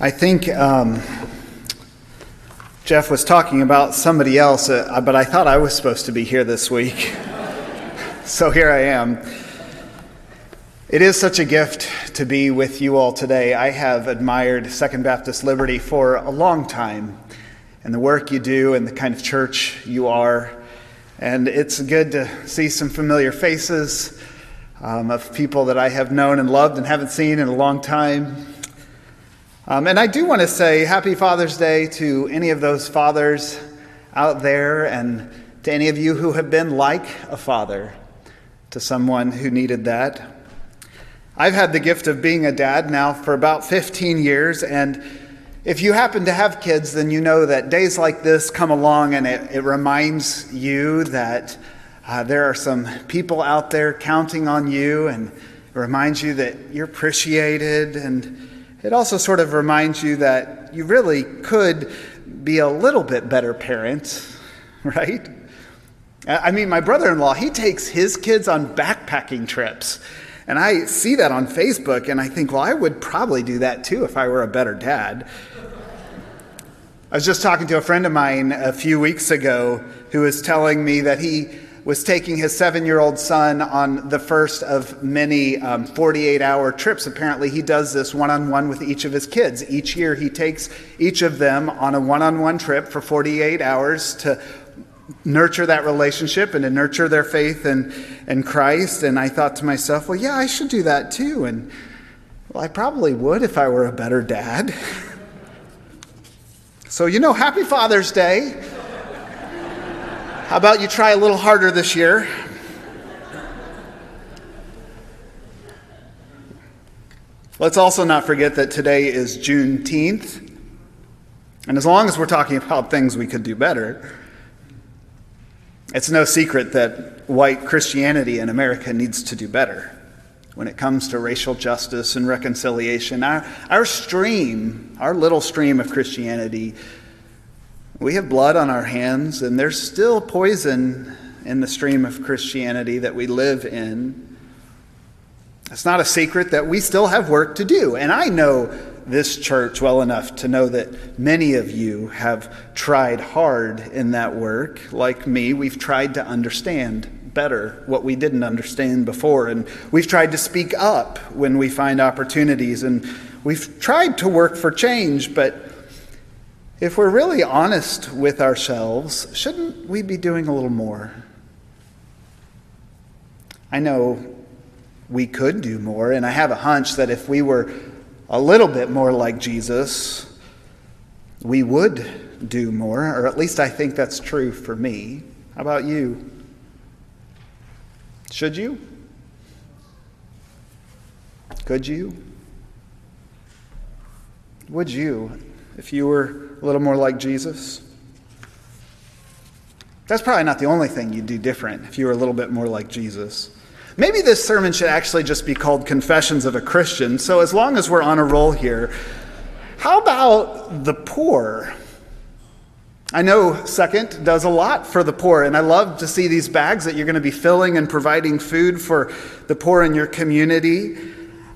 I think um, Jeff was talking about somebody else, uh, but I thought I was supposed to be here this week. so here I am. It is such a gift to be with you all today. I have admired Second Baptist Liberty for a long time and the work you do and the kind of church you are. And it's good to see some familiar faces um, of people that I have known and loved and haven't seen in a long time. Um, and I do want to say Happy Father's Day to any of those fathers out there and to any of you who have been like a father to someone who needed that. I've had the gift of being a dad now for about 15 years, and if you happen to have kids, then you know that days like this come along and it, it reminds you that uh, there are some people out there counting on you, and it reminds you that you're appreciated and it also sort of reminds you that you really could be a little bit better parent, right? I mean, my brother in law, he takes his kids on backpacking trips. And I see that on Facebook, and I think, well, I would probably do that too if I were a better dad. I was just talking to a friend of mine a few weeks ago who was telling me that he was taking his seven year old son on the first of many 48 um, hour trips. Apparently, he does this one on one with each of his kids. Each year, he takes each of them on a one on one trip for 48 hours to nurture that relationship and to nurture their faith in, in Christ. And I thought to myself, well, yeah, I should do that too. And well, I probably would if I were a better dad. so, you know, happy Father's Day. How about you try a little harder this year? Let's also not forget that today is Juneteenth. And as long as we're talking about things we could do better, it's no secret that white Christianity in America needs to do better when it comes to racial justice and reconciliation. Our, our stream, our little stream of Christianity, we have blood on our hands, and there's still poison in the stream of Christianity that we live in. It's not a secret that we still have work to do. And I know this church well enough to know that many of you have tried hard in that work. Like me, we've tried to understand better what we didn't understand before. And we've tried to speak up when we find opportunities. And we've tried to work for change, but if we're really honest with ourselves, shouldn't we be doing a little more? I know we could do more, and I have a hunch that if we were a little bit more like Jesus, we would do more, or at least I think that's true for me. How about you? Should you? Could you? Would you? if you were a little more like Jesus? That's probably not the only thing you'd do different if you were a little bit more like Jesus. Maybe this sermon should actually just be called Confessions of a Christian. So, as long as we're on a roll here, how about the poor? I know Second does a lot for the poor, and I love to see these bags that you're going to be filling and providing food for the poor in your community.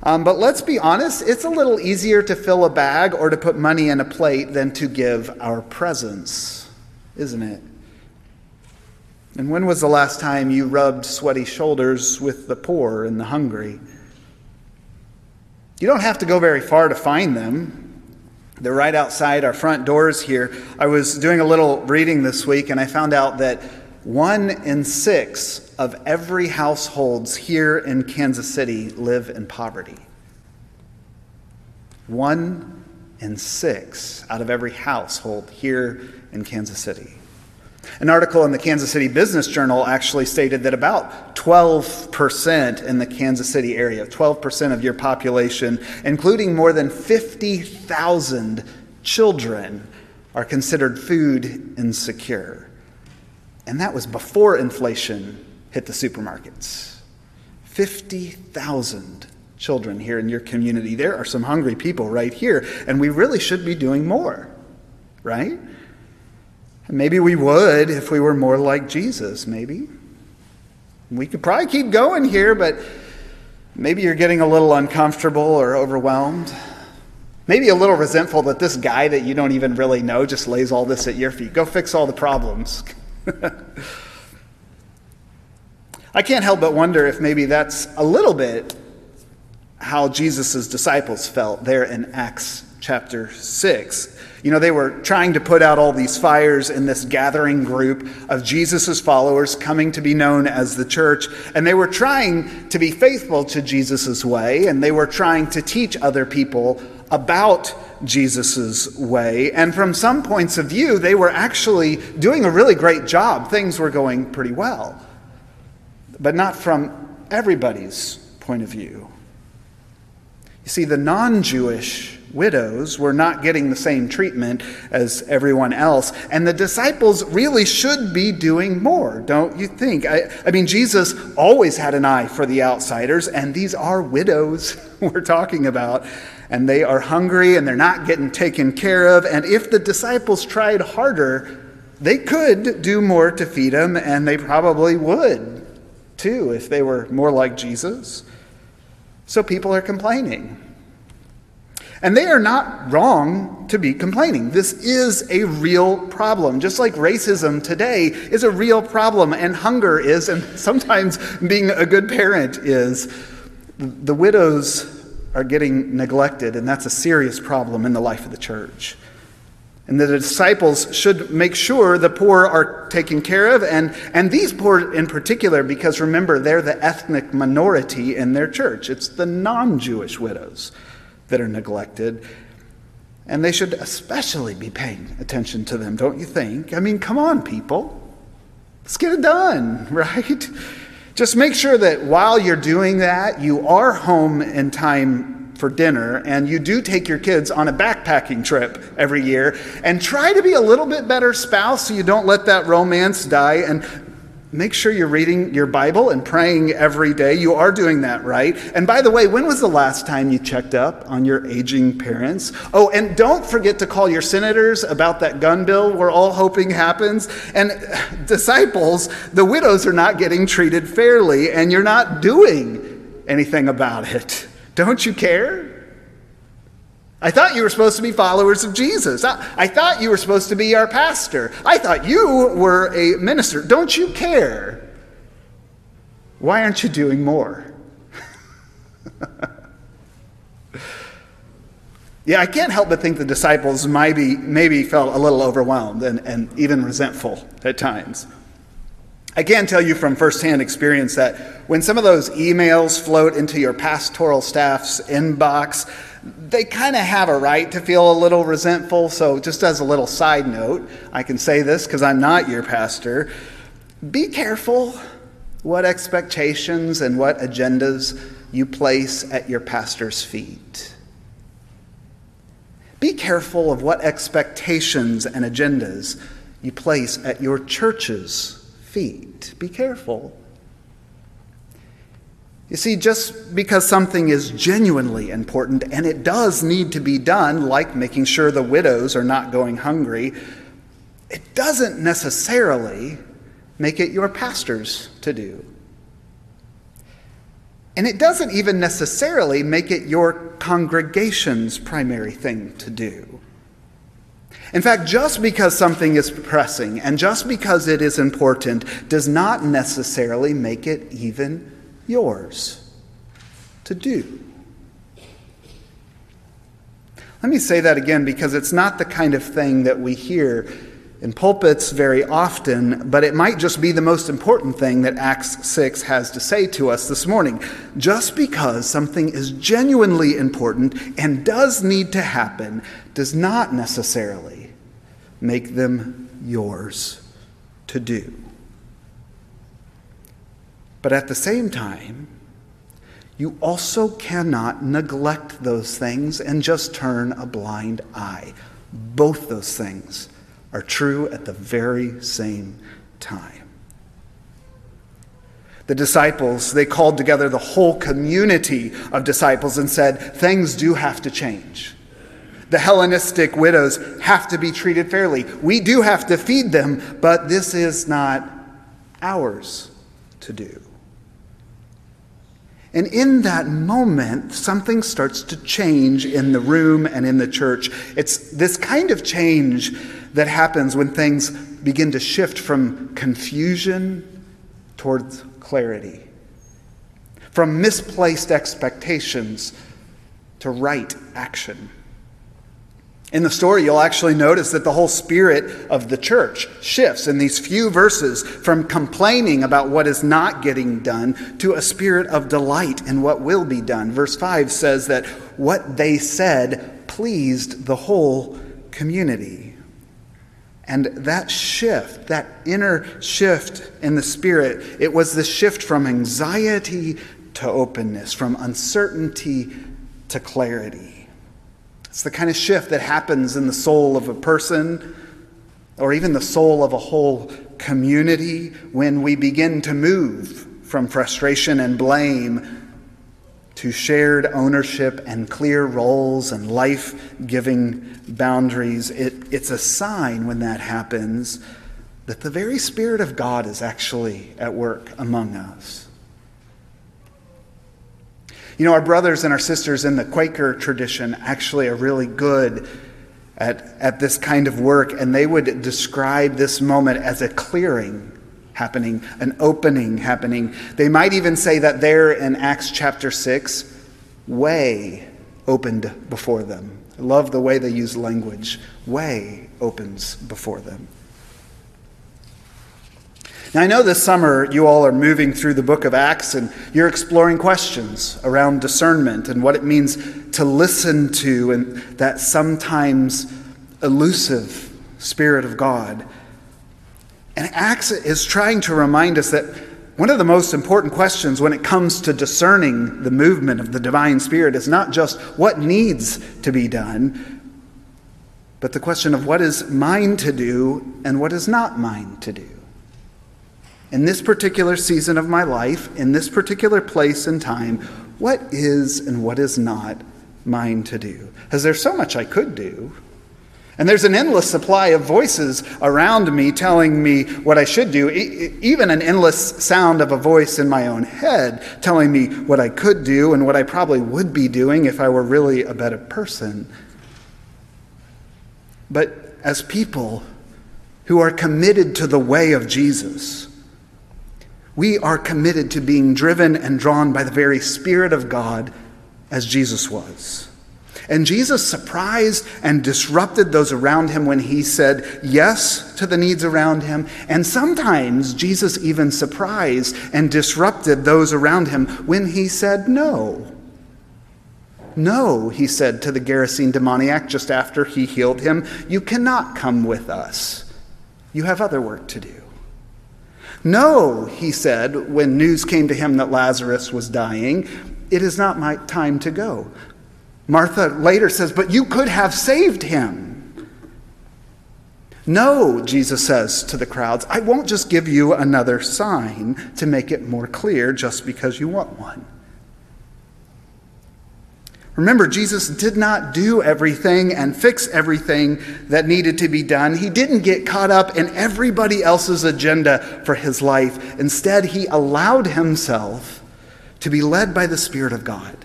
Um, but let's be honest, it's a little easier to fill a bag or to put money in a plate than to give our presence, isn't it? And when was the last time you rubbed sweaty shoulders with the poor and the hungry? You don't have to go very far to find them. They're right outside our front doors here. I was doing a little reading this week and I found out that one in six of every households here in Kansas City live in poverty. One in six out of every household here in Kansas City. An article in the Kansas City Business Journal actually stated that about 12% in the Kansas City area, 12% of your population, including more than 50,000 children, are considered food insecure. And that was before inflation hit the supermarkets. 50,000 children here in your community. There are some hungry people right here, and we really should be doing more, right? Maybe we would if we were more like Jesus, maybe. We could probably keep going here, but maybe you're getting a little uncomfortable or overwhelmed. Maybe a little resentful that this guy that you don't even really know just lays all this at your feet. Go fix all the problems. I can't help but wonder if maybe that's a little bit how Jesus' disciples felt there in Acts chapter 6. You know, they were trying to put out all these fires in this gathering group of Jesus' followers coming to be known as the church. And they were trying to be faithful to Jesus' way, and they were trying to teach other people about Jesus' way. And from some points of view, they were actually doing a really great job. Things were going pretty well but not from everybody's point of view. You see, the non Jewish widows were not getting the same treatment as everyone else, and the disciples really should be doing more, don't you think? I, I mean, Jesus always had an eye for the outsiders, and these are widows we're talking about, and they are hungry and they're not getting taken care of. And if the disciples tried harder, they could do more to feed them, and they probably would too if they were more like Jesus. So people are complaining. And they are not wrong to be complaining. This is a real problem. Just like racism today is a real problem, and hunger is, and sometimes being a good parent is. The widows are getting neglected, and that's a serious problem in the life of the church. And the disciples should make sure the poor are taken care of, and, and these poor in particular, because remember, they're the ethnic minority in their church. It's the non Jewish widows that are neglected. And they should especially be paying attention to them, don't you think? I mean, come on, people. Let's get it done, right? Just make sure that while you're doing that, you are home in time for dinner, and you do take your kids on a backpacking trip every year, and try to be a little bit better spouse so you don't let that romance die, and make sure you're reading your Bible and praying every day. You are doing that right. And by the way, when was the last time you checked up on your aging parents? Oh, and don't forget to call your senators about that gun bill we're all hoping happens. And disciples, the widows are not getting treated fairly, and you're not doing anything about it. Don't you care? I thought you were supposed to be followers of Jesus. I, I, thought you were supposed to be our pastor. I thought you were a minister. Don't you care? Why aren't you doing more? yeah, I can't help but think the disciples maybe, maybe felt a little overwhelmed and, and even resentful at times. I can tell you from firsthand experience that when some of those emails float into your pastoral staff's inbox, they kind of have a right to feel a little resentful. So, just as a little side note, I can say this because I'm not your pastor. Be careful what expectations and what agendas you place at your pastor's feet. Be careful of what expectations and agendas you place at your church's feet. Be careful. You see, just because something is genuinely important, and it does need to be done, like making sure the widows are not going hungry, it doesn't necessarily make it your pastor's to do. And it doesn't even necessarily make it your congregation's primary thing to do. In fact, just because something is pressing and just because it is important does not necessarily make it even yours to do. Let me say that again because it's not the kind of thing that we hear in pulpits very often, but it might just be the most important thing that Acts 6 has to say to us this morning. Just because something is genuinely important and does need to happen does not necessarily make them yours to do. But at the same time, you also cannot neglect those things and just turn a blind eye. Both those things are true at the very same time. The disciples, they called together the whole community of disciples and said, Things do have to change the Hellenistic widows have to be treated fairly. We do have to feed them, but this is not ours to do. And in that moment, something starts to change in the room and in the church. It's this kind of change that happens when things begin to shift from confusion towards clarity, from misplaced expectations to right action. In the story, you'll actually notice that the whole spirit of the church shifts in these few verses from complaining about what is not getting done to a spirit of delight in what will be done. Verse 5 says that what they said pleased the whole community. And that shift, that inner shift in the spirit, it was the shift from anxiety to openness, from uncertainty to clarity. It's the kind of shift that happens in the soul of a person or even the soul of a whole community when we begin to move from frustration and blame to shared ownership and clear roles and life giving boundaries. It, it's a sign when that happens that the very Spirit of God is actually at work among us. You know, our brothers and our sisters in the Quaker tradition actually are really good at, at this kind of work, and they would describe this moment as a clearing happening, an opening happening. They might even say that there in Acts chapter 6, way opened before them. I love the way they use language. Way opens before them. Now, I know this summer you all are moving through the book of Acts and you're exploring questions around discernment and what it means to listen to and that sometimes elusive Spirit of God. And Acts is trying to remind us that one of the most important questions when it comes to discerning the movement of the divine Spirit is not just what needs to be done, but the question of what is mine to do and what is not mine to do in this particular season of my life, in this particular place and time, what is and what is not mine to do? Because there's so much I could do. And there's an endless supply of voices around me telling me what I should do, even an endless sound of a voice in my own head telling me what I could do and what I probably would be doing if I were really a better person. But as people who are committed to the way of Jesus, we are committed to being driven and drawn by the very Spirit of God as Jesus was. And Jesus surprised and disrupted those around him when he said yes to the needs around him. And sometimes Jesus even surprised and disrupted those around him when he said no. No, he said to the Gerasene demoniac just after he healed him, you cannot come with us. You have other work to do. No, he said when news came to him that Lazarus was dying, it is not my time to go. Martha later says, But you could have saved him. No, Jesus says to the crowds, I won't just give you another sign to make it more clear just because you want one. Remember, Jesus did not do everything and fix everything that needed to be done. He didn't get caught up in everybody else's agenda for his life. Instead, he allowed himself to be led by the Spirit of God.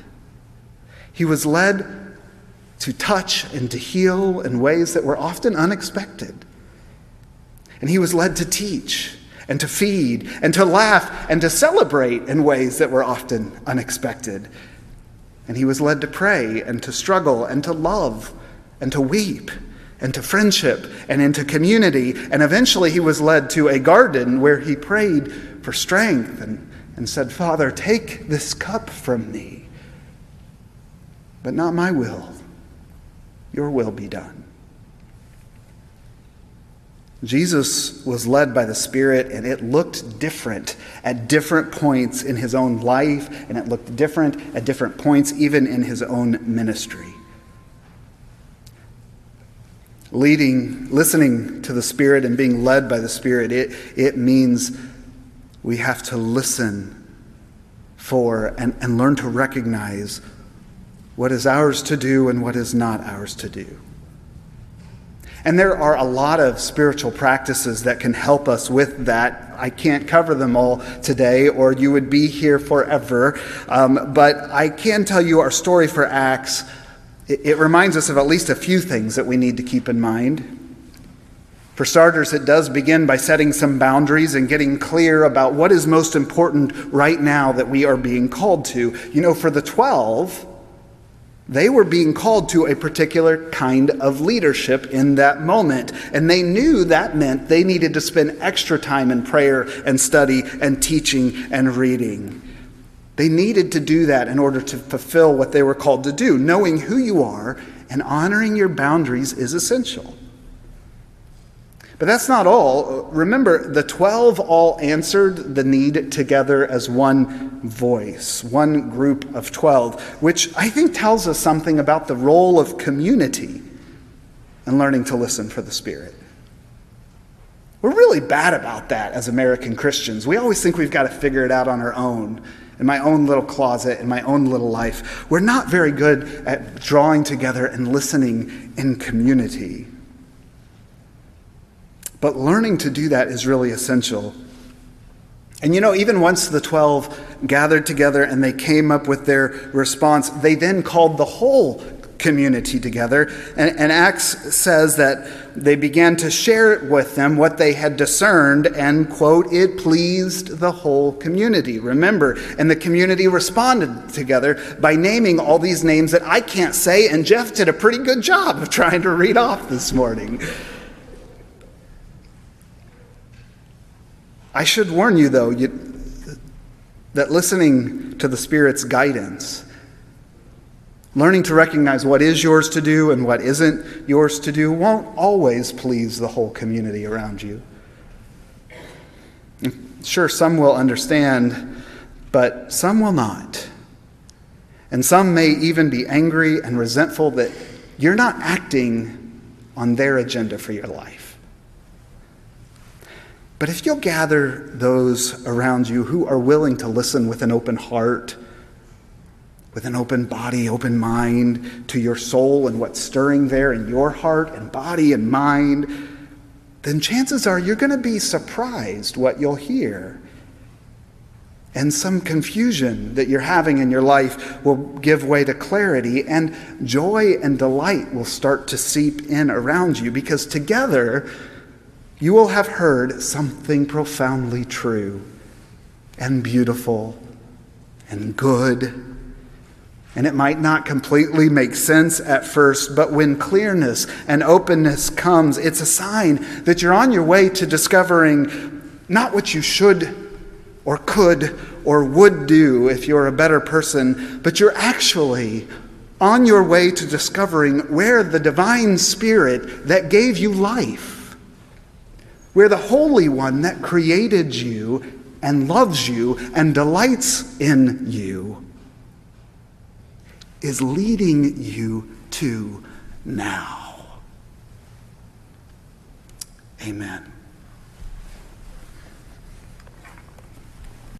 He was led to touch and to heal in ways that were often unexpected. And he was led to teach and to feed and to laugh and to celebrate in ways that were often unexpected. And he was led to pray and to struggle and to love and to weep and to friendship and into community. And eventually he was led to a garden where he prayed for strength and, and said, Father, take this cup from me, but not my will. Your will be done. Jesus was led by the Spirit, and it looked different at different points in his own life, and it looked different at different points, even in his own ministry. Leading, listening to the Spirit and being led by the Spirit, it, it means we have to listen for and, and learn to recognize what is ours to do and what is not ours to do. And there are a lot of spiritual practices that can help us with that. I can't cover them all today, or you would be here forever. Um, but I can tell you our story for Acts. It, it reminds us of at least a few things that we need to keep in mind. For starters, it does begin by setting some boundaries and getting clear about what is most important right now that we are being called to. You know, for the 12, they were being called to a particular kind of leadership in that moment. And they knew that meant they needed to spend extra time in prayer and study and teaching and reading. They needed to do that in order to fulfill what they were called to do. Knowing who you are and honoring your boundaries is essential. But that's not all. Remember, the 12 all answered the need together as one voice, one group of 12, which I think tells us something about the role of community and learning to listen for the Spirit. We're really bad about that as American Christians. We always think we've got to figure it out on our own, in my own little closet, in my own little life. We're not very good at drawing together and listening in community. But learning to do that is really essential. And you know, even once the 12 gathered together and they came up with their response, they then called the whole community together. And, and, Acts says that they began to share with them what they had discerned, and, quote, it pleased the whole community. Remember, and the community responded together by naming all these names that I can't say, and Jeff did a pretty good job of trying to read off this morning. I should warn you, though, you, that listening to the Spirit's guidance, learning to recognize what is yours to do and what isn't yours to do, won't always please the whole community around you. Sure, some will understand, but some will not. And some may even be angry and resentful that you're not acting on their agenda for your life. But if you'll gather those around you who are willing to listen with an open heart, with an open body, open mind to your soul and what's stirring there in your heart and body and mind, then chances are you're going to be surprised what you'll hear. And some confusion that you're having in your life will give way to clarity, and joy and delight will start to seep in around you because together, you will have heard something profoundly true and beautiful and good. And it might not completely make sense at first, but when clearness and openness comes, it's a sign that you're on your way to discovering not what you should or could or would do if you're a better person, but you're actually on your way to discovering where the divine spirit that gave you life where the Holy One that created you and loves you and delights in you is leading you to now. Amen.